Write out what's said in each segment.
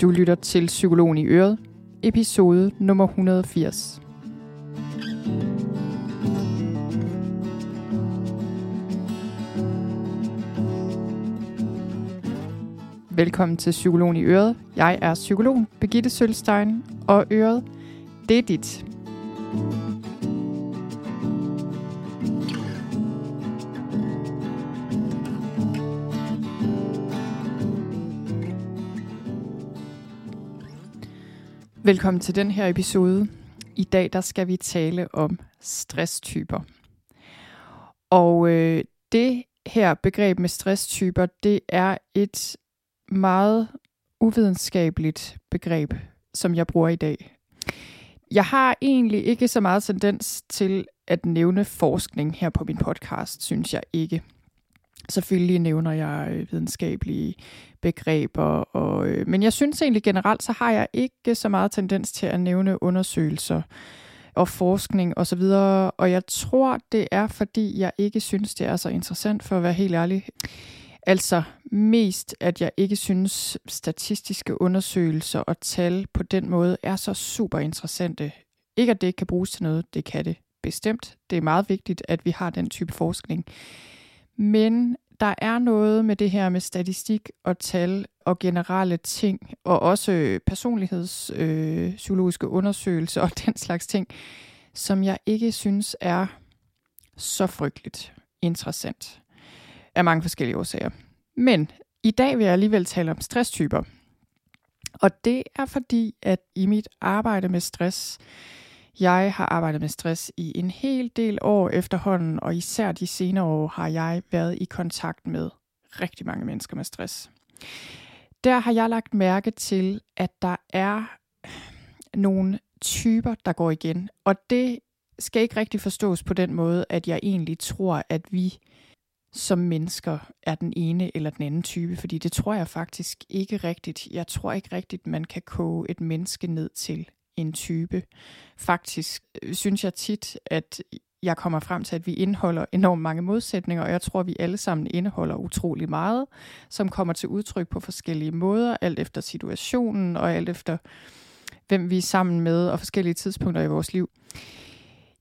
Du lytter til Psykologen i Øret, episode nummer 180. Velkommen til Psykologen i Øret. Jeg er psykolog Birgitte Sølstein, og Øret, det er dit. Velkommen til den her episode. I dag der skal vi tale om stresstyper. Og øh, det her begreb med stresstyper, det er et meget uvidenskabeligt begreb, som jeg bruger i dag. Jeg har egentlig ikke så meget tendens til at nævne forskning her på min podcast, synes jeg ikke. Selvfølgelig nævner jeg øh, videnskabelige begreber, og, øh, men jeg synes egentlig generelt, så har jeg ikke så meget tendens til at nævne undersøgelser og forskning osv., og, og jeg tror, det er, fordi jeg ikke synes, det er så interessant, for at være helt ærlig. Altså mest, at jeg ikke synes, statistiske undersøgelser og tal på den måde er så super interessante. Ikke at det ikke kan bruges til noget, det kan det bestemt. Det er meget vigtigt, at vi har den type forskning. Men der er noget med det her med statistik og tal og generelle ting, og også øh, personlighedspsykologiske øh, undersøgelser og den slags ting, som jeg ikke synes er så frygteligt interessant af mange forskellige årsager. Men i dag vil jeg alligevel tale om stresstyper. Og det er fordi, at i mit arbejde med stress, jeg har arbejdet med stress i en hel del år efterhånden, og især de senere år har jeg været i kontakt med rigtig mange mennesker med stress. Der har jeg lagt mærke til, at der er nogle typer, der går igen. Og det skal ikke rigtig forstås på den måde, at jeg egentlig tror, at vi som mennesker er den ene eller den anden type, fordi det tror jeg faktisk ikke rigtigt. Jeg tror ikke rigtigt, man kan koge et menneske ned til en type. Faktisk øh, synes jeg tit, at jeg kommer frem til, at vi indeholder enormt mange modsætninger, og jeg tror, at vi alle sammen indeholder utrolig meget, som kommer til udtryk på forskellige måder, alt efter situationen og alt efter, hvem vi er sammen med og forskellige tidspunkter i vores liv.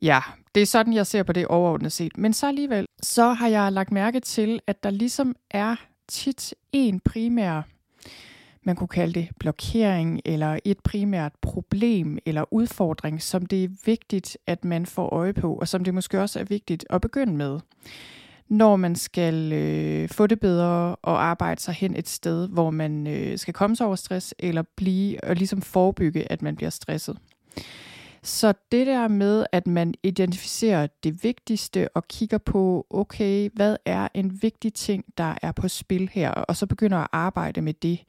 Ja, det er sådan, jeg ser på det overordnet set. Men så alligevel, så har jeg lagt mærke til, at der ligesom er tit en primær man kunne kalde det blokering, eller et primært problem eller udfordring, som det er vigtigt, at man får øje på, og som det måske også er vigtigt at begynde med, når man skal øh, få det bedre og arbejde sig hen et sted, hvor man øh, skal komme sig over stress, eller blive og ligesom forebygge, at man bliver stresset. Så det der med, at man identificerer det vigtigste og kigger på, okay, hvad er en vigtig ting, der er på spil her, og så begynder at arbejde med det,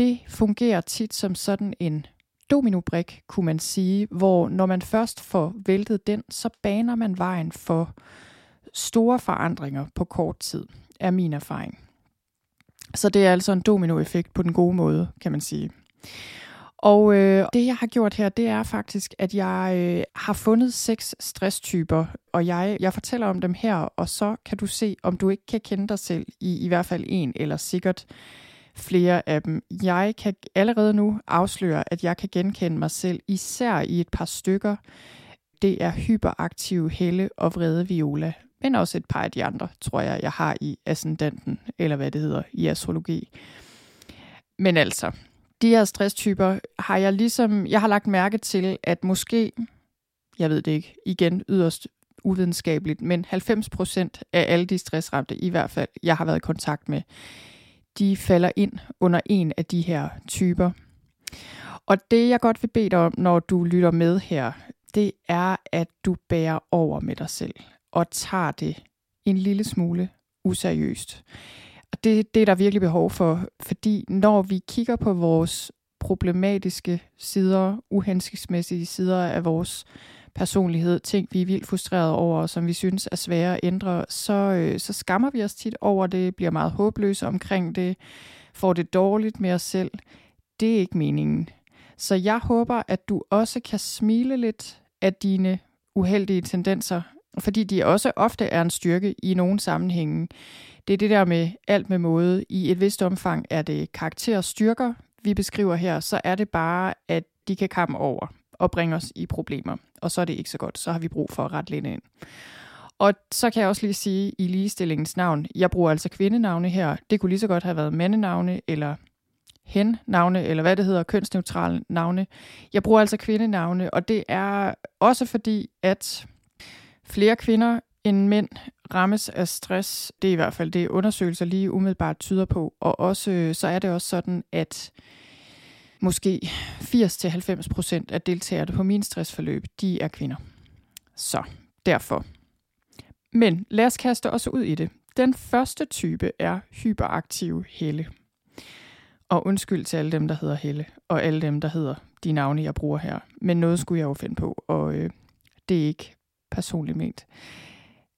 det fungerer tit som sådan en dominobrik, kunne man sige, hvor når man først får væltet den, så baner man vejen for store forandringer på kort tid, er min erfaring. Så det er altså en dominoeffekt på den gode måde, kan man sige. Og øh, det jeg har gjort her, det er faktisk, at jeg øh, har fundet seks stresstyper, og jeg, jeg fortæller om dem her, og så kan du se, om du ikke kan kende dig selv i i hvert fald en, eller sikkert flere af dem. Jeg kan allerede nu afsløre, at jeg kan genkende mig selv, især i et par stykker. Det er hyperaktive Helle og vrede Viola, men også et par af de andre, tror jeg, jeg har i ascendanten, eller hvad det hedder i astrologi. Men altså, de her stresstyper har jeg ligesom, jeg har lagt mærke til, at måske, jeg ved det ikke, igen yderst uvidenskabeligt, men 90% af alle de stressramte, i hvert fald, jeg har været i kontakt med, de falder ind under en af de her typer. Og det jeg godt vil bede dig om, når du lytter med her, det er, at du bærer over med dig selv og tager det en lille smule useriøst. Og det, det er der virkelig behov for, fordi når vi kigger på vores problematiske sider, uhensigtsmæssige sider af vores personlighed, ting vi er vildt frustrerede over, som vi synes er svære at ændre, så, øh, så skammer vi os tit over det, bliver meget håbløse omkring det, får det dårligt med os selv. Det er ikke meningen. Så jeg håber, at du også kan smile lidt af dine uheldige tendenser, fordi de også ofte er en styrke i nogle sammenhænge. Det er det der med alt med måde. I et vist omfang er det karakterstyrker, vi beskriver her, så er det bare, at de kan komme over og bringe os i problemer. Og så er det ikke så godt. Så har vi brug for at rette lidt ind. Og så kan jeg også lige sige i ligestillingens navn, jeg bruger altså kvindenavne her. Det kunne lige så godt have været mandenavne eller hen-navne, eller hvad det hedder, kønsneutrale navne. Jeg bruger altså kvindenavne, og det er også fordi, at flere kvinder end mænd rammes af stress. Det er i hvert fald det, undersøgelser lige umiddelbart tyder på. Og også, øh, så er det også sådan, at måske 80-90% af deltagerne på min stressforløb, de er kvinder. Så derfor. Men lad os kaste os ud i det. Den første type er hyperaktiv Helle. Og undskyld til alle dem, der hedder Helle, og alle dem, der hedder de navne, jeg bruger her. Men noget skulle jeg jo finde på, og øh, det er ikke personligt ment.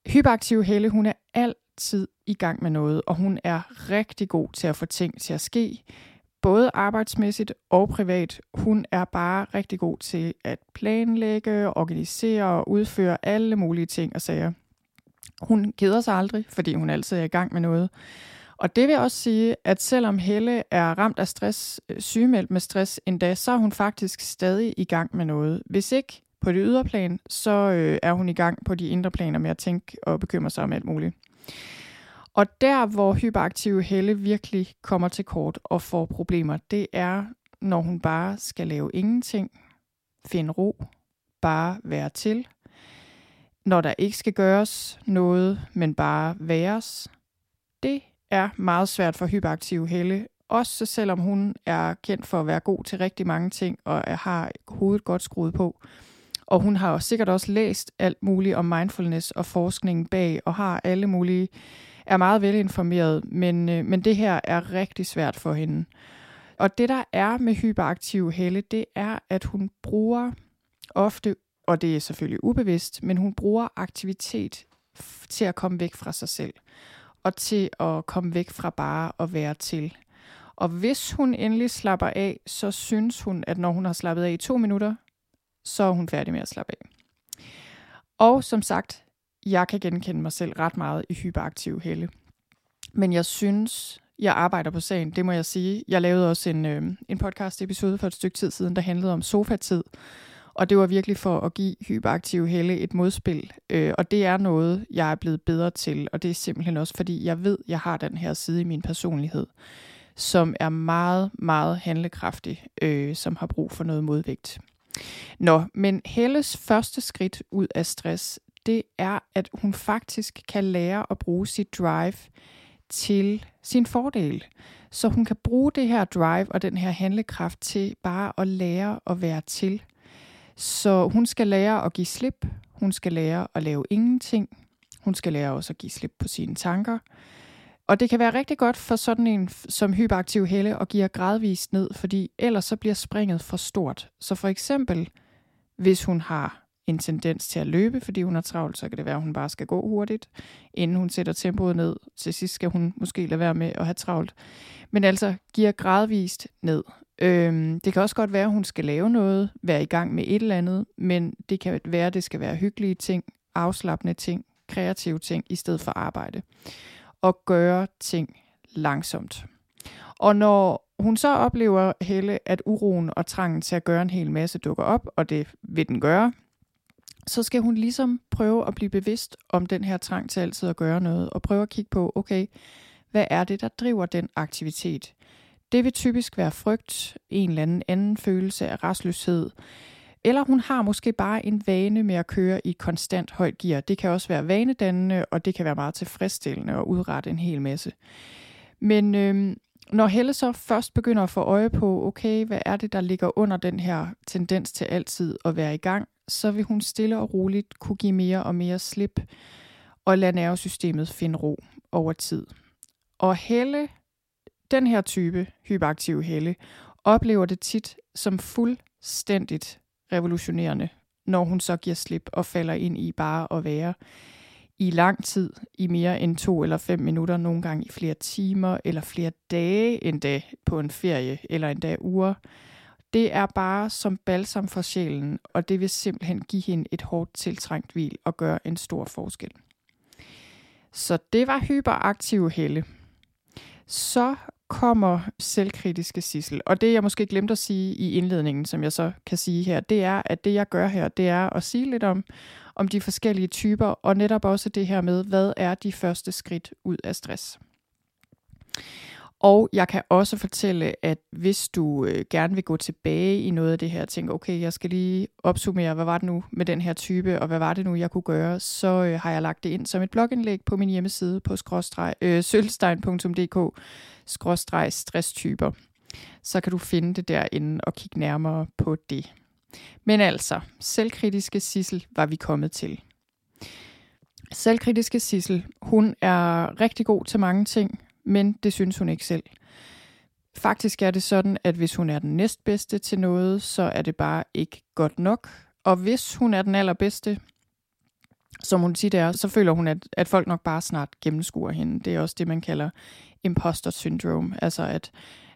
Hyperaktiv Helle, hun er altid i gang med noget, og hun er rigtig god til at få ting til at ske, både arbejdsmæssigt og privat. Hun er bare rigtig god til at planlægge, organisere og udføre alle mulige ting og sager. Hun keder sig aldrig, fordi hun altid er i gang med noget. Og det vil også sige, at selvom Helle er ramt af stress, øh, sygemeldt med stress endda, så er hun faktisk stadig i gang med noget. Hvis ikke på det ydre plan, så øh, er hun i gang på de indre planer med at tænke og bekymre sig om alt muligt. Og der, hvor hyperaktive Helle virkelig kommer til kort og får problemer, det er, når hun bare skal lave ingenting, finde ro, bare være til. Når der ikke skal gøres noget, men bare væres. Det er meget svært for hyperaktive Helle, også selvom hun er kendt for at være god til rigtig mange ting og har hovedet godt skruet på. Og hun har sikkert også læst alt muligt om mindfulness og forskning bag, og har alle mulige, er meget velinformeret, men, øh, men det her er rigtig svært for hende. Og det der er med hyperaktiv Helle, det er, at hun bruger ofte, og det er selvfølgelig ubevidst, men hun bruger aktivitet til at komme væk fra sig selv og til at komme væk fra bare at være til. Og hvis hun endelig slapper af, så synes hun, at når hun har slappet af i to minutter, så er hun færdig med at slappe af. Og som sagt, jeg kan genkende mig selv ret meget i hyperaktiv helle. Men jeg synes, jeg arbejder på sagen, det må jeg sige. Jeg lavede også en, øh, en podcast episode for et stykke tid siden, der handlede om sofatid. Og det var virkelig for at give hyperaktiv Helle et modspil. Øh, og det er noget, jeg er blevet bedre til. Og det er simpelthen også, fordi jeg ved, jeg har den her side i min personlighed, som er meget, meget handlekraftig, øh, som har brug for noget modvægt. Nå, men Helles første skridt ud af stress, det er, at hun faktisk kan lære at bruge sit drive til sin fordel. Så hun kan bruge det her drive og den her handlekraft til bare at lære at være til. Så hun skal lære at give slip, hun skal lære at lave ingenting, hun skal lære også at give slip på sine tanker. Og det kan være rigtig godt for sådan en som hyperaktiv Helle at give gradvist ned, fordi ellers så bliver springet for stort. Så for eksempel, hvis hun har en tendens til at løbe, fordi hun er travlt, så kan det være, at hun bare skal gå hurtigt, inden hun sætter tempoet ned. Til sidst skal hun måske lade være med at have travlt. Men altså giver gradvist ned. Øhm, det kan også godt være, at hun skal lave noget, være i gang med et eller andet, men det kan være, at det skal være hyggelige ting, afslappende ting, kreative ting, i stedet for arbejde. Og gøre ting langsomt. Og når hun så oplever Helle, at uroen og trangen til at gøre en hel masse dukker op, og det vil den gøre, så skal hun ligesom prøve at blive bevidst om den her trang til altid at gøre noget, og prøve at kigge på, okay, hvad er det, der driver den aktivitet? Det vil typisk være frygt, en eller anden anden følelse af restløshed, eller hun har måske bare en vane med at køre i konstant højt gear. Det kan også være vanedannende, og det kan være meget tilfredsstillende at udrette en hel masse. Men øhm, når Helle så først begynder at få øje på, okay, hvad er det, der ligger under den her tendens til altid at være i gang, så vil hun stille og roligt kunne give mere og mere slip og lade nervesystemet finde ro over tid. Og Helle den her type hyperaktiv Helle oplever det tit som fuldstændigt revolutionerende, når hun så giver slip og falder ind i bare at være i lang tid, i mere end to eller fem minutter, nogle gange i flere timer eller flere dage endda på en ferie eller endda uger. Det er bare som balsam for sjælen, og det vil simpelthen give hende et hårdt tiltrængt hvil og gøre en stor forskel. Så det var hyperaktive Helle. Så kommer selvkritiske Sissel. Og det, jeg måske glemte at sige i indledningen, som jeg så kan sige her, det er, at det, jeg gør her, det er at sige lidt om, om de forskellige typer, og netop også det her med, hvad er de første skridt ud af stress. Og jeg kan også fortælle, at hvis du øh, gerne vil gå tilbage i noget af det her, og tænke, okay, jeg skal lige opsummere, hvad var det nu med den her type, og hvad var det nu, jeg kunne gøre, så øh, har jeg lagt det ind som et blogindlæg på min hjemmeside på øh, sølvstein.dk stresstyper. Så kan du finde det derinde og kigge nærmere på det. Men altså, selvkritiske Sissel var vi kommet til. Selvkritiske Sissel, hun er rigtig god til mange ting, men det synes hun ikke selv. Faktisk er det sådan, at hvis hun er den næstbedste til noget, så er det bare ikke godt nok. Og hvis hun er den allerbedste, som hun tit det er, så føler hun, at, at folk nok bare snart gennemskuer hende. Det er også det, man kalder imposter syndrome. Altså at,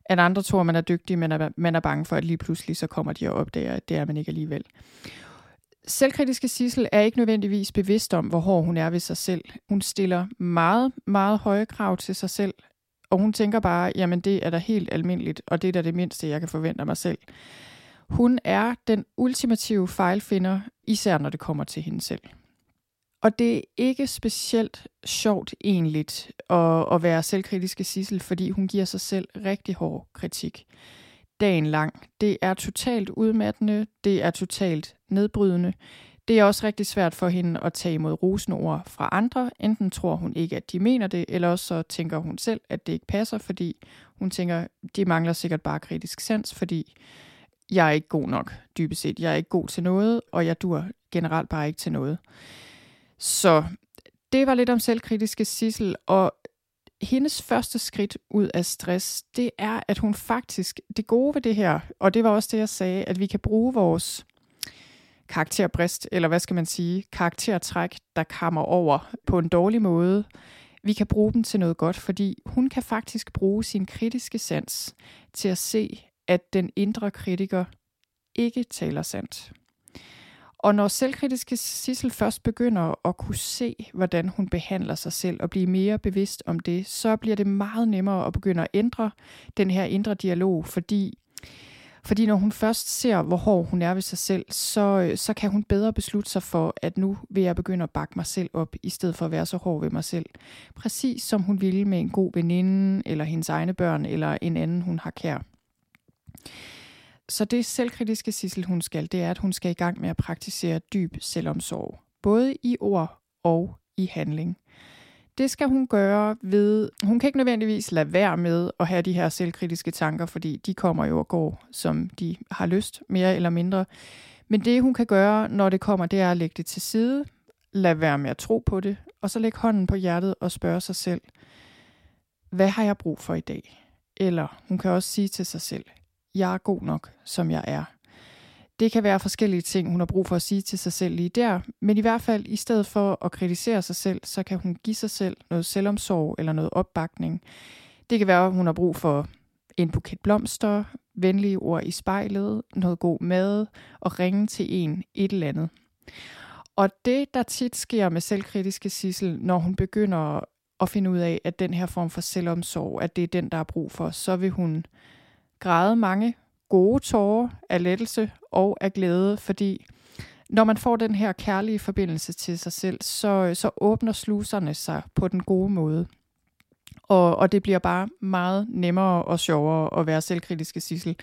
at andre tror, man er dygtig, men er, man er bange for, at lige pludselig så kommer de og opdager, at det er man ikke alligevel. Selvkritiske Sissel er ikke nødvendigvis bevidst om, hvor hård hun er ved sig selv. Hun stiller meget, meget høje krav til sig selv, og hun tænker bare, jamen det er da helt almindeligt, og det er da det mindste, jeg kan forvente af mig selv. Hun er den ultimative fejlfinder, især når det kommer til hende selv. Og det er ikke specielt sjovt egentlig at, at være selvkritiske Sissel, fordi hun giver sig selv rigtig hård kritik dagen lang. Det er totalt udmattende, det er totalt nedbrydende. Det er også rigtig svært for hende at tage imod rosende ord fra andre. Enten tror hun ikke, at de mener det, eller også så tænker hun selv, at det ikke passer, fordi hun tænker, de mangler sikkert bare kritisk sans, fordi jeg er ikke god nok, dybest set. Jeg er ikke god til noget, og jeg dur generelt bare ikke til noget. Så det var lidt om selvkritiske Sissel, og hendes første skridt ud af stress, det er, at hun faktisk, det gode ved det her, og det var også det, jeg sagde, at vi kan bruge vores karakterbrist, eller hvad skal man sige, karaktertræk, der kommer over på en dårlig måde. Vi kan bruge dem til noget godt, fordi hun kan faktisk bruge sin kritiske sans til at se, at den indre kritiker ikke taler sandt. Og når selvkritiske Sissel først begynder at kunne se, hvordan hun behandler sig selv og blive mere bevidst om det, så bliver det meget nemmere at begynde at ændre den her indre dialog, fordi fordi når hun først ser, hvor hård hun er ved sig selv, så, øh, så kan hun bedre beslutte sig for, at nu vil jeg begynde at bakke mig selv op, i stedet for at være så hård ved mig selv. Præcis som hun ville med en god veninde, eller hendes egne børn, eller en anden, hun har kær. Så det selvkritiske Sissel, hun skal, det er, at hun skal i gang med at praktisere dyb selvomsorg. Både i ord og i handling. Det skal hun gøre ved, hun kan ikke nødvendigvis lade være med at have de her selvkritiske tanker, fordi de kommer jo og går, som de har lyst, mere eller mindre. Men det hun kan gøre, når det kommer, det er at lægge det til side, lade være med at tro på det, og så lægge hånden på hjertet og spørge sig selv, hvad har jeg brug for i dag? Eller hun kan også sige til sig selv, jeg er god nok, som jeg er. Det kan være forskellige ting, hun har brug for at sige til sig selv lige der, men i hvert fald i stedet for at kritisere sig selv, så kan hun give sig selv noget selvomsorg eller noget opbakning. Det kan være, at hun har brug for en buket blomster, venlige ord i spejlet, noget god mad og ringe til en et eller andet. Og det, der tit sker med selvkritiske Sissel, når hun begynder at finde ud af, at den her form for selvomsorg, at det er den, der er brug for, så vil hun græde mange gode tårer af lettelse og af glæde, fordi når man får den her kærlige forbindelse til sig selv, så, så åbner sluserne sig på den gode måde. Og, og det bliver bare meget nemmere og sjovere at være selvkritiske Sissel,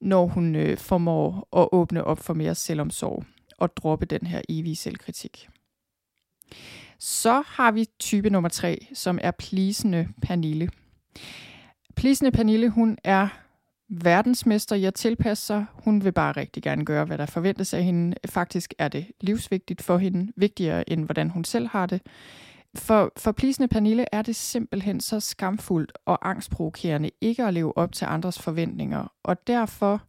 når hun øh, formår at åbne op for mere selvomsorg og droppe den her evige selvkritik. Så har vi type nummer tre, som er plisende Pernille. Plisende Pernille, hun er verdensmester i at tilpasse sig. Hun vil bare rigtig gerne gøre, hvad der forventes af hende. Faktisk er det livsvigtigt for hende, vigtigere end hvordan hun selv har det. For, for plisende Pernille er det simpelthen så skamfuldt og angstprovokerende ikke at leve op til andres forventninger, og derfor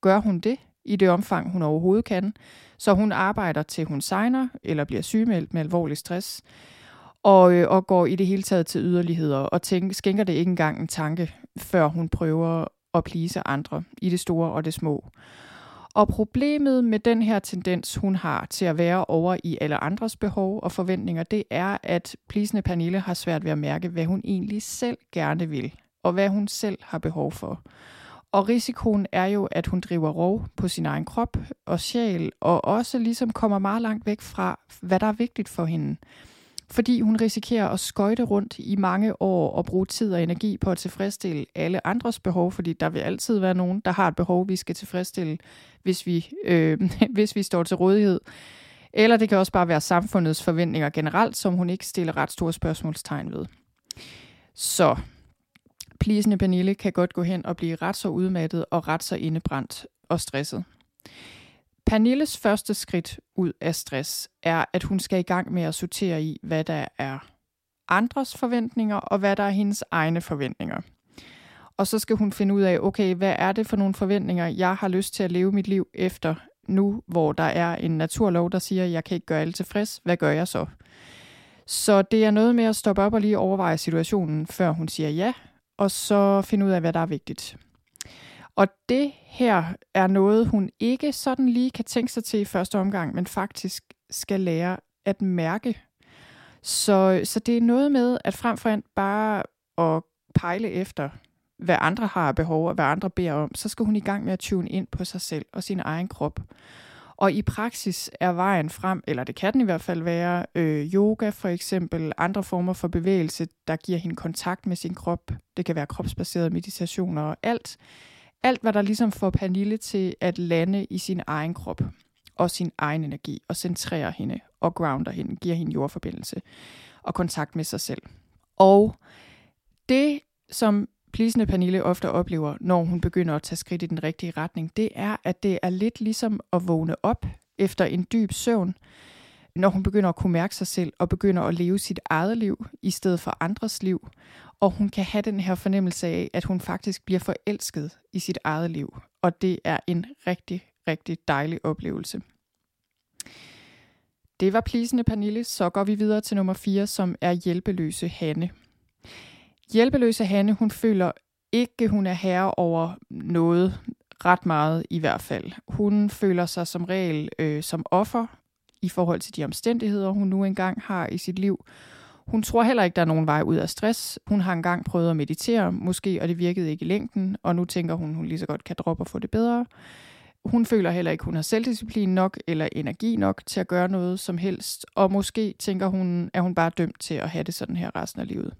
gør hun det i det omfang, hun overhovedet kan. Så hun arbejder til hun signer eller bliver sygemeldt med alvorlig stress, og, øh, og går i det hele taget til yderligheder og tænker, skænker det ikke engang en tanke, før hun prøver at plise andre i det store og det små. Og problemet med den her tendens, hun har til at være over i alle andres behov og forventninger, det er, at plisende Pernille har svært ved at mærke, hvad hun egentlig selv gerne vil, og hvad hun selv har behov for. Og risikoen er jo, at hun driver rov på sin egen krop og sjæl, og også ligesom kommer meget langt væk fra, hvad der er vigtigt for hende. Fordi hun risikerer at skøjte rundt i mange år og bruge tid og energi på at tilfredsstille alle andres behov, fordi der vil altid være nogen, der har et behov, vi skal tilfredsstille, hvis vi, øh, hvis vi står til rådighed. Eller det kan også bare være samfundets forventninger generelt, som hun ikke stiller ret store spørgsmålstegn ved. Så plisende Pernille kan godt gå hen og blive ret så udmattet og ret så indebrændt og stresset. Pernilles første skridt ud af stress er, at hun skal i gang med at sortere i, hvad der er andres forventninger, og hvad der er hendes egne forventninger. Og så skal hun finde ud af, okay, hvad er det for nogle forventninger, jeg har lyst til at leve mit liv efter nu, hvor der er en naturlov, der siger, at jeg kan ikke gøre alle tilfreds. Hvad gør jeg så? Så det er noget med at stoppe op og lige overveje situationen, før hun siger ja, og så finde ud af, hvad der er vigtigt. Og det her er noget, hun ikke sådan lige kan tænke sig til i første omgang, men faktisk skal lære at mærke. Så, så det er noget med, at frem for alt bare at pejle efter, hvad andre har behov og hvad andre beder om, så skal hun i gang med at tune ind på sig selv og sin egen krop. Og i praksis er vejen frem, eller det kan den i hvert fald være, øh, yoga for eksempel, andre former for bevægelse, der giver hende kontakt med sin krop. Det kan være kropsbaserede meditationer og alt. Alt, hvad der ligesom får Pernille til at lande i sin egen krop og sin egen energi, og centrerer hende og grounder hende, giver hende jordforbindelse og kontakt med sig selv. Og det, som plisende Pernille ofte oplever, når hun begynder at tage skridt i den rigtige retning, det er, at det er lidt ligesom at vågne op efter en dyb søvn, når hun begynder at kunne mærke sig selv og begynder at leve sit eget liv i stedet for andres liv. Og hun kan have den her fornemmelse af, at hun faktisk bliver forelsket i sit eget liv. Og det er en rigtig, rigtig dejlig oplevelse. Det var plisende Pernille, så går vi videre til nummer 4, som er hjælpeløse Hanne. Hjælpeløse Hanne, hun føler ikke, hun er herre over noget, ret meget i hvert fald. Hun føler sig som regel øh, som offer i forhold til de omstændigheder, hun nu engang har i sit liv. Hun tror heller ikke, der er nogen vej ud af stress. Hun har engang prøvet at meditere, måske, og det virkede ikke i længden, og nu tænker hun, hun lige så godt kan droppe og få det bedre. Hun føler heller ikke, hun har selvdisciplin nok eller energi nok til at gøre noget som helst, og måske tænker hun, at hun bare er dømt til at have det sådan her resten af livet.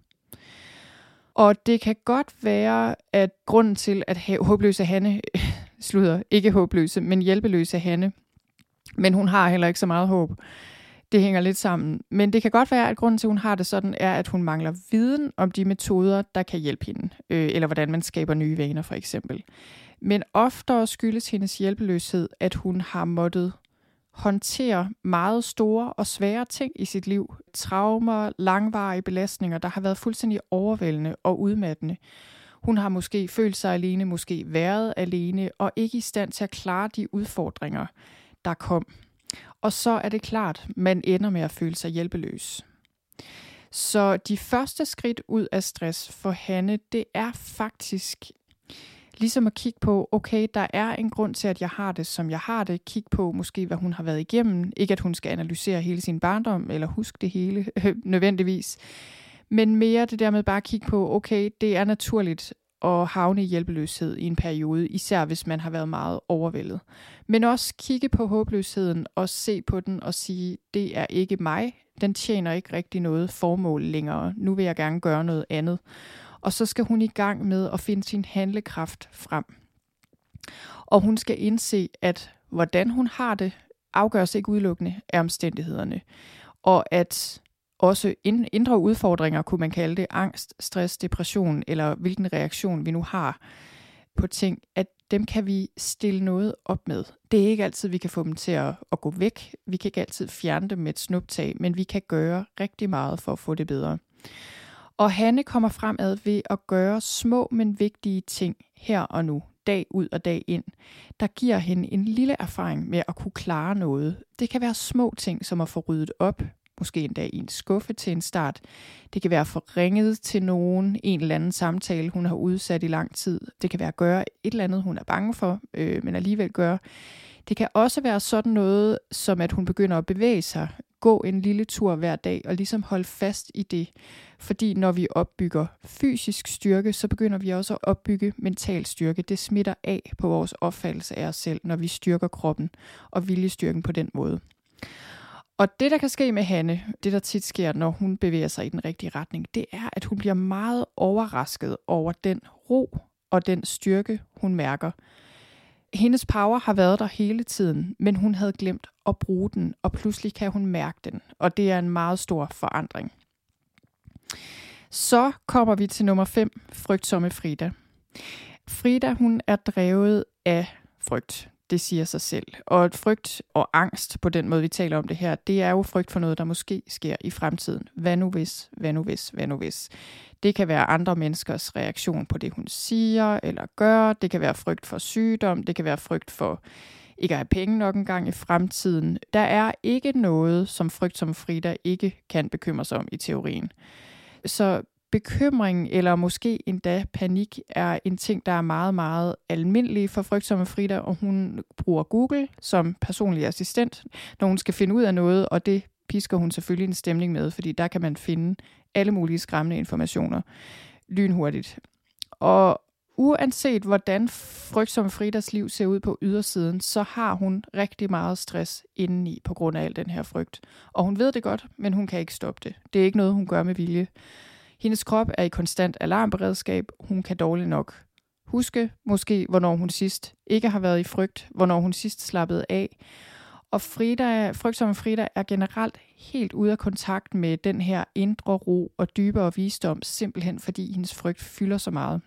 Og det kan godt være, at grunden til, at håbløse Hanne, slutter, ikke håbløse, men hjælpeløse Hanne, men hun har heller ikke så meget håb. Det hænger lidt sammen. Men det kan godt være, at grunden til, at hun har det sådan, er, at hun mangler viden om de metoder, der kan hjælpe hende. Øh, eller hvordan man skaber nye vaner, for eksempel. Men oftere skyldes hendes hjælpeløshed, at hun har måttet håndtere meget store og svære ting i sit liv. Traumer, langvarige belastninger, der har været fuldstændig overvældende og udmattende. Hun har måske følt sig alene, måske været alene og ikke i stand til at klare de udfordringer, der kom. Og så er det klart, man ender med at føle sig hjælpeløs. Så de første skridt ud af stress for Hanne, det er faktisk ligesom at kigge på, okay, der er en grund til, at jeg har det, som jeg har det. Kig på måske, hvad hun har været igennem. Ikke at hun skal analysere hele sin barndom, eller huske det hele nødvendigvis. Men mere det der med bare at kigge på, okay, det er naturligt at havne i hjælpeløshed i en periode, især hvis man har været meget overvældet. Men også kigge på håbløsheden og se på den og sige, det er ikke mig, den tjener ikke rigtig noget formål længere, nu vil jeg gerne gøre noget andet og så skal hun i gang med at finde sin handlekraft frem. Og hun skal indse, at hvordan hun har det, afgøres ikke udelukkende af omstændighederne. Og at også indre udfordringer, kunne man kalde det, angst, stress, depression, eller hvilken reaktion vi nu har på ting, at dem kan vi stille noget op med. Det er ikke altid, vi kan få dem til at, at gå væk. Vi kan ikke altid fjerne dem med et snuptag, men vi kan gøre rigtig meget for at få det bedre. Og Hanne kommer fremad ved at gøre små, men vigtige ting her og nu, dag ud og dag ind, der giver hende en lille erfaring med at kunne klare noget. Det kan være små ting, som at få ryddet op, måske endda i en skuffe til en start. Det kan være forringet til nogen, en eller anden samtale, hun har udsat i lang tid. Det kan være at gøre et eller andet, hun er bange for, øh, men alligevel gøre. Det kan også være sådan noget, som at hun begynder at bevæge sig gå en lille tur hver dag og ligesom holde fast i det. Fordi når vi opbygger fysisk styrke, så begynder vi også at opbygge mental styrke. Det smitter af på vores opfattelse af os selv, når vi styrker kroppen og viljestyrken på den måde. Og det, der kan ske med Hanne, det der tit sker, når hun bevæger sig i den rigtige retning, det er, at hun bliver meget overrasket over den ro og den styrke, hun mærker. Hendes power har været der hele tiden, men hun havde glemt at bruge den, og pludselig kan hun mærke den, og det er en meget stor forandring. Så kommer vi til nummer 5, frygtsomme Frida. Frida, hun er drevet af frygt. Det siger sig selv. Og frygt og angst på den måde, vi taler om det her, det er jo frygt for noget, der måske sker i fremtiden. Hvad nu hvis, hvad nu hvis, hvad nu hvis. Det kan være andre menneskers reaktion på det, hun siger eller gør. Det kan være frygt for sygdom. Det kan være frygt for ikke at have penge nok engang i fremtiden. Der er ikke noget, som frygt som Frida ikke kan bekymre sig om i teorien. Så bekymring eller måske endda panik er en ting, der er meget, meget almindelig for frygtsomme Frida, og hun bruger Google som personlig assistent, når hun skal finde ud af noget, og det pisker hun selvfølgelig en stemning med, fordi der kan man finde alle mulige skræmmende informationer lynhurtigt. Og uanset hvordan frygtsomme Fridas liv ser ud på ydersiden, så har hun rigtig meget stress indeni på grund af al den her frygt. Og hun ved det godt, men hun kan ikke stoppe det. Det er ikke noget, hun gør med vilje. Hendes krop er i konstant alarmberedskab. Hun kan dårligt nok huske, måske, hvornår hun sidst ikke har været i frygt, hvornår hun sidst slappede af. Og Frida, frygtsomme Frida er generelt helt ude af kontakt med den her indre ro og dybere visdom, simpelthen fordi hendes frygt fylder så meget.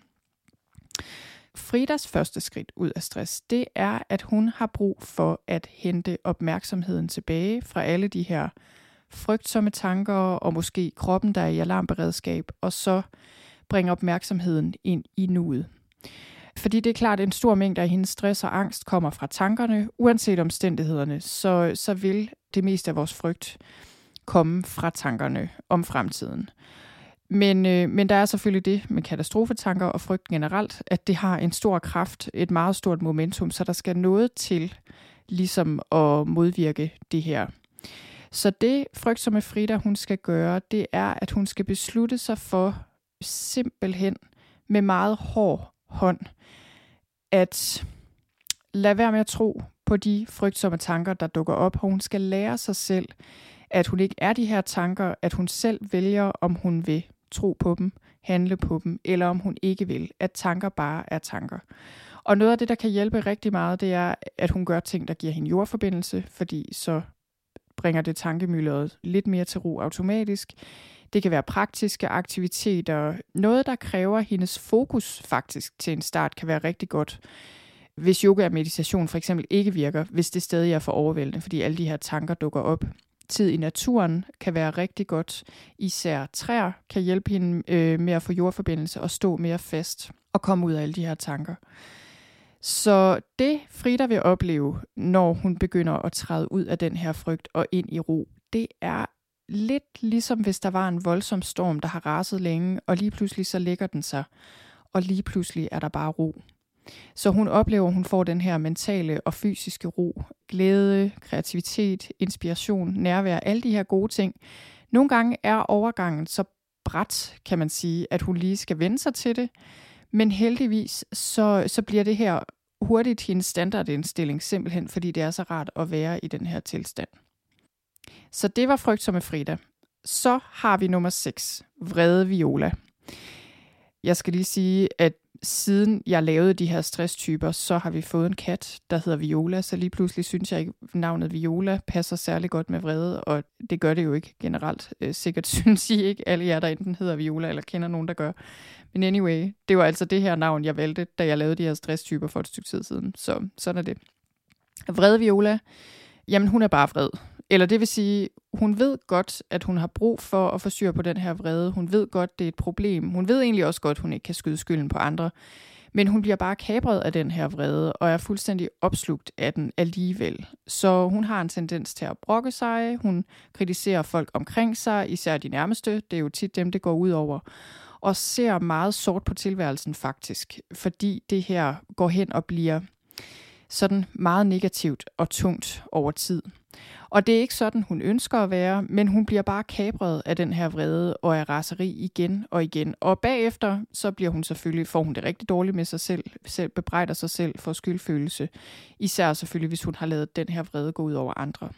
Fridas første skridt ud af stress, det er, at hun har brug for at hente opmærksomheden tilbage fra alle de her frygtsomme tanker og måske kroppen, der er i alarmberedskab, og så bringe opmærksomheden ind i nuet. Fordi det er klart, at en stor mængde af hendes stress og angst kommer fra tankerne. Uanset omstændighederne, så, så vil det meste af vores frygt komme fra tankerne om fremtiden. Men, øh, men der er selvfølgelig det med katastrofetanker og frygt generelt, at det har en stor kraft, et meget stort momentum, så der skal noget til ligesom at modvirke det her. Så det frygtsomme Frida, hun skal gøre, det er, at hun skal beslutte sig for simpelthen med meget hård hånd, at lade være med at tro på de frygtsomme tanker, der dukker op, og hun skal lære sig selv, at hun ikke er de her tanker, at hun selv vælger, om hun vil tro på dem, handle på dem, eller om hun ikke vil. At tanker bare er tanker. Og noget af det, der kan hjælpe rigtig meget, det er, at hun gør ting, der giver hende jordforbindelse, fordi så bringer det tankemylderet lidt mere til ro automatisk. Det kan være praktiske aktiviteter. Noget, der kræver hendes fokus faktisk til en start, kan være rigtig godt. Hvis yoga og meditation for eksempel ikke virker, hvis det stadig er for overvældende, fordi alle de her tanker dukker op. Tid i naturen kan være rigtig godt. Især træer kan hjælpe hende øh, med at få jordforbindelse og stå mere fast og komme ud af alle de her tanker. Så det Frida vil opleve, når hun begynder at træde ud af den her frygt og ind i ro, det er lidt ligesom hvis der var en voldsom storm, der har raset længe, og lige pludselig så lægger den sig, og lige pludselig er der bare ro. Så hun oplever, at hun får den her mentale og fysiske ro, glæde, kreativitet, inspiration, nærvær, alle de her gode ting. Nogle gange er overgangen så bræt, kan man sige, at hun lige skal vende sig til det, men heldigvis, så, så bliver det her hurtigt hendes standardindstilling, simpelthen fordi det er så rart at være i den her tilstand. Så det var frygtsomme Frida. Så har vi nummer 6, vrede Viola. Jeg skal lige sige, at siden jeg lavede de her stresstyper, så har vi fået en kat, der hedder Viola, så lige pludselig synes jeg ikke, navnet Viola passer særlig godt med vrede, og det gør det jo ikke generelt. Øh, sikkert synes I ikke, alle jer, der enten hedder Viola eller kender nogen, der gør. Men anyway, det var altså det her navn, jeg valgte, da jeg lavede de her stresstyper for et stykke tid siden. Så sådan er det. Vrede Viola, jamen hun er bare vred. Eller det vil sige, hun ved godt, at hun har brug for at få styr på den her vrede. Hun ved godt, det er et problem. Hun ved egentlig også godt, at hun ikke kan skyde skylden på andre. Men hun bliver bare kabret af den her vrede, og er fuldstændig opslugt af den alligevel. Så hun har en tendens til at brokke sig, hun kritiserer folk omkring sig, især de nærmeste, det er jo tit dem, det går ud over, og ser meget sort på tilværelsen faktisk, fordi det her går hen og bliver sådan meget negativt og tungt over tid. Og det er ikke sådan, hun ønsker at være, men hun bliver bare kabret af den her vrede og af raseri igen og igen. Og bagefter, så bliver hun selvfølgelig, får hun det rigtig dårligt med sig selv, selv bebrejder sig selv for skyldfølelse. Især selvfølgelig, hvis hun har lavet den her vrede gå ud over andre.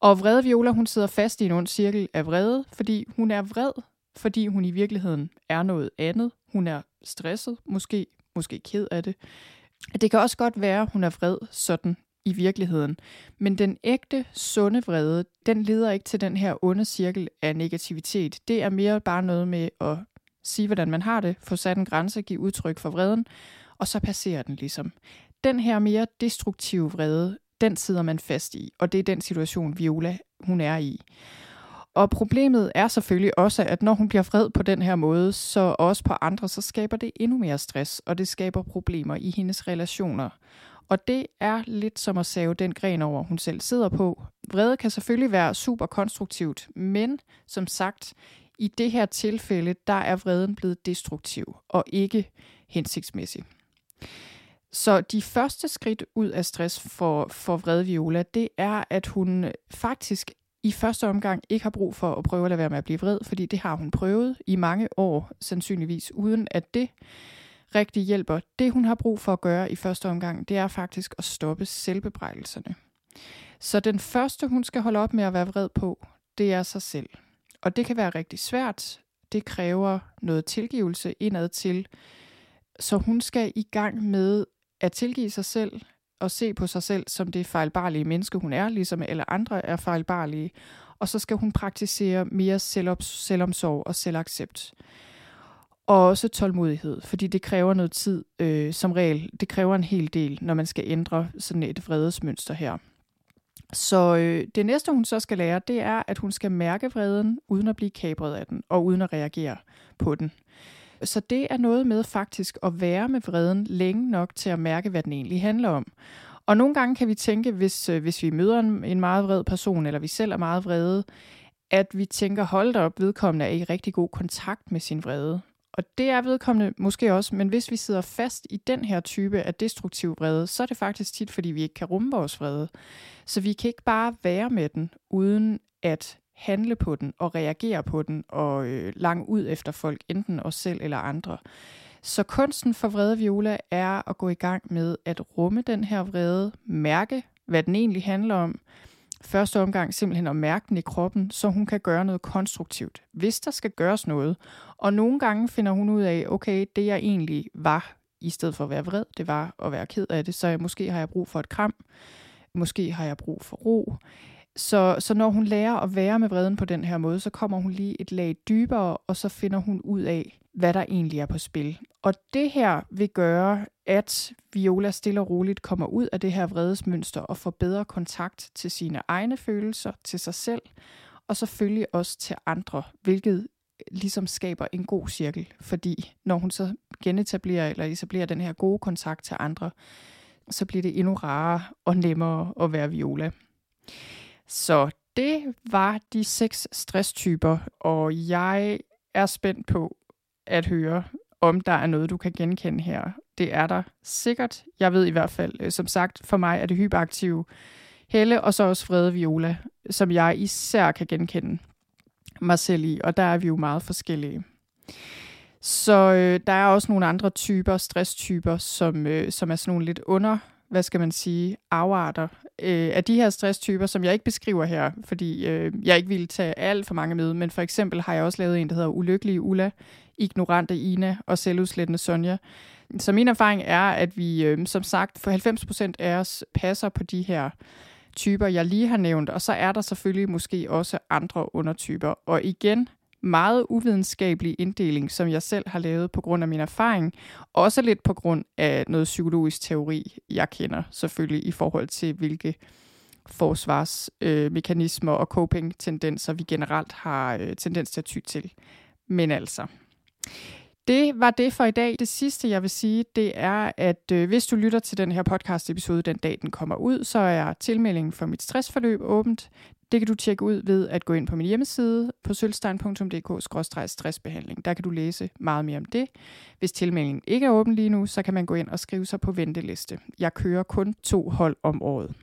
Og vrede Viola, hun sidder fast i en ond cirkel af vrede, fordi hun er vred, fordi hun i virkeligheden er noget andet. Hun er stresset, måske, måske ked af det. Det kan også godt være, at hun er vred sådan i virkeligheden. Men den ægte, sunde vrede, den leder ikke til den her onde cirkel af negativitet. Det er mere bare noget med at sige, hvordan man har det, få sat en grænse, give udtryk for vreden, og så passerer den ligesom. Den her mere destruktive vrede, den sidder man fast i, og det er den situation, Viola hun er i. Og problemet er selvfølgelig også, at når hun bliver vred på den her måde, så også på andre, så skaber det endnu mere stress, og det skaber problemer i hendes relationer. Og det er lidt som at save den gren over, hun selv sidder på. Vrede kan selvfølgelig være super konstruktivt, men som sagt, i det her tilfælde, der er vreden blevet destruktiv og ikke hensigtsmæssig. Så de første skridt ud af stress for, for vrede Viola, det er, at hun faktisk i første omgang ikke har brug for at prøve at lade være med at blive vred, fordi det har hun prøvet i mange år, sandsynligvis, uden at det rigtig hjælper. Det, hun har brug for at gøre i første omgang, det er faktisk at stoppe selvbebrejdelserne. Så den første, hun skal holde op med at være vred på, det er sig selv. Og det kan være rigtig svært. Det kræver noget tilgivelse indad til. Så hun skal i gang med at tilgive sig selv og se på sig selv som det fejlbarlige menneske, hun er, ligesom alle andre er fejlbarlige. Og så skal hun praktisere mere selvomsorg og selvaccept. Og også tålmodighed, fordi det kræver noget tid øh, som regel. Det kræver en hel del, når man skal ændre sådan et vredesmønster her. Så øh, det næste, hun så skal lære, det er, at hun skal mærke vreden, uden at blive kabret af den, og uden at reagere på den. Så det er noget med faktisk at være med vreden længe nok til at mærke, hvad den egentlig handler om. Og nogle gange kan vi tænke, hvis, øh, hvis vi møder en, en meget vred person, eller vi selv er meget vrede, at vi tænker, hold da op, vedkommende er i rigtig god kontakt med sin vrede. Og det er vedkommende måske også, men hvis vi sidder fast i den her type af destruktiv vrede, så er det faktisk tit, fordi vi ikke kan rumme vores vrede. Så vi kan ikke bare være med den, uden at handle på den og reagere på den og øh, lang ud efter folk, enten os selv eller andre. Så kunsten for vrede viola er at gå i gang med at rumme den her vrede, mærke, hvad den egentlig handler om, første omgang simpelthen at mærke den i kroppen, så hun kan gøre noget konstruktivt, hvis der skal gøres noget. Og nogle gange finder hun ud af, okay, det jeg egentlig var, i stedet for at være vred, det var at være ked af det, så jeg, måske har jeg brug for et kram, måske har jeg brug for ro. Så, så når hun lærer at være med vreden på den her måde, så kommer hun lige et lag dybere, og så finder hun ud af, hvad der egentlig er på spil. Og det her vil gøre, at Viola stille og roligt kommer ud af det her vredesmønster og får bedre kontakt til sine egne følelser, til sig selv, og selvfølgelig også til andre, hvilket ligesom skaber en god cirkel, fordi når hun så genetablerer eller etablerer den her gode kontakt til andre, så bliver det endnu rarere og nemmere at være Viola. Så det var de seks stresstyper, og jeg er spændt på at høre, om der er noget, du kan genkende her. Det er der sikkert. Jeg ved i hvert fald, øh, som sagt, for mig er det hyperaktive Helle, og så også Frede Viola, som jeg især kan genkende mig selv i, og der er vi jo meget forskellige. Så øh, der er også nogle andre typer, stresstyper, som, øh, som er sådan nogle lidt under, hvad skal man sige, afarter øh, af de her stresstyper, som jeg ikke beskriver her, fordi øh, jeg ikke vil tage alt for mange med, men for eksempel har jeg også lavet en, der hedder Ulykkelige Ulla, Ignorante Ina og Selvudslættende Sonja. Så min erfaring er, at vi øh, som sagt for 90% af os passer på de her typer, jeg lige har nævnt, og så er der selvfølgelig måske også andre undertyper. Og igen, meget uvidenskabelig inddeling, som jeg selv har lavet på grund af min erfaring, også lidt på grund af noget psykologisk teori, jeg kender selvfølgelig i forhold til, hvilke forsvarsmekanismer øh, og coping-tendenser vi generelt har øh, tendens til at ty til. Men altså, det var det for i dag. Det sidste, jeg vil sige, det er, at øh, hvis du lytter til den her podcast-episode den dag, den kommer ud, så er tilmeldingen for mit stressforløb åbent. Det kan du tjekke ud ved at gå ind på min hjemmeside på sølvstein.dk-stressbehandling. Der kan du læse meget mere om det. Hvis tilmeldingen ikke er åben lige nu, så kan man gå ind og skrive sig på venteliste. Jeg kører kun to hold om året.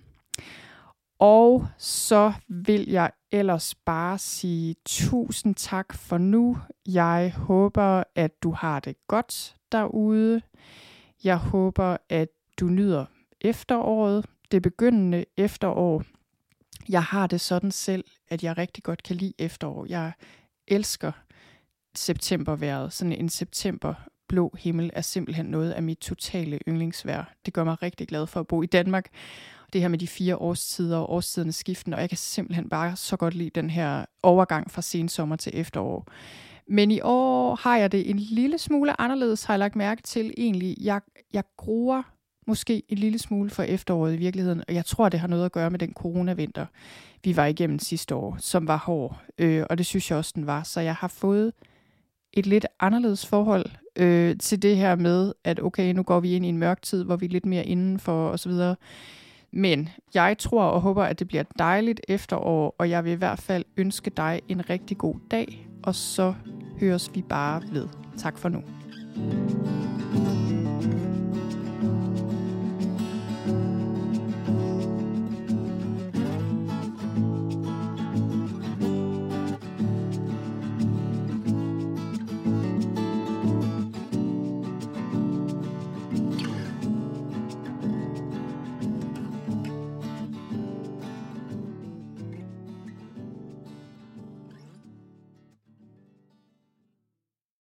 Og så vil jeg ellers bare sige tusind tak for nu. Jeg håber, at du har det godt derude. Jeg håber, at du nyder efteråret, det begyndende efterår. Jeg har det sådan selv, at jeg rigtig godt kan lide efterår. Jeg elsker septemberværet. Sådan en september blå himmel er simpelthen noget af mit totale yndlingsvejr. Det gør mig rigtig glad for at bo i Danmark. Det her med de fire årstider og årstidernes skiften, og jeg kan simpelthen bare så godt lide den her overgang fra sensommer til efterår. Men i år har jeg det en lille smule anderledes, har jeg lagt mærke til egentlig. Jeg, jeg gruer måske en lille smule for efteråret i virkeligheden, og jeg tror, det har noget at gøre med den coronavinter, vi var igennem sidste år, som var hård, øh, og det synes jeg også, den var. Så jeg har fået et lidt anderledes forhold øh, til det her med, at okay, nu går vi ind i en mørk tid, hvor vi er lidt mere indenfor osv., men jeg tror og håber, at det bliver et dejligt efterår, og jeg vil i hvert fald ønske dig en rigtig god dag, og så høres vi bare ved. Tak for nu. thank you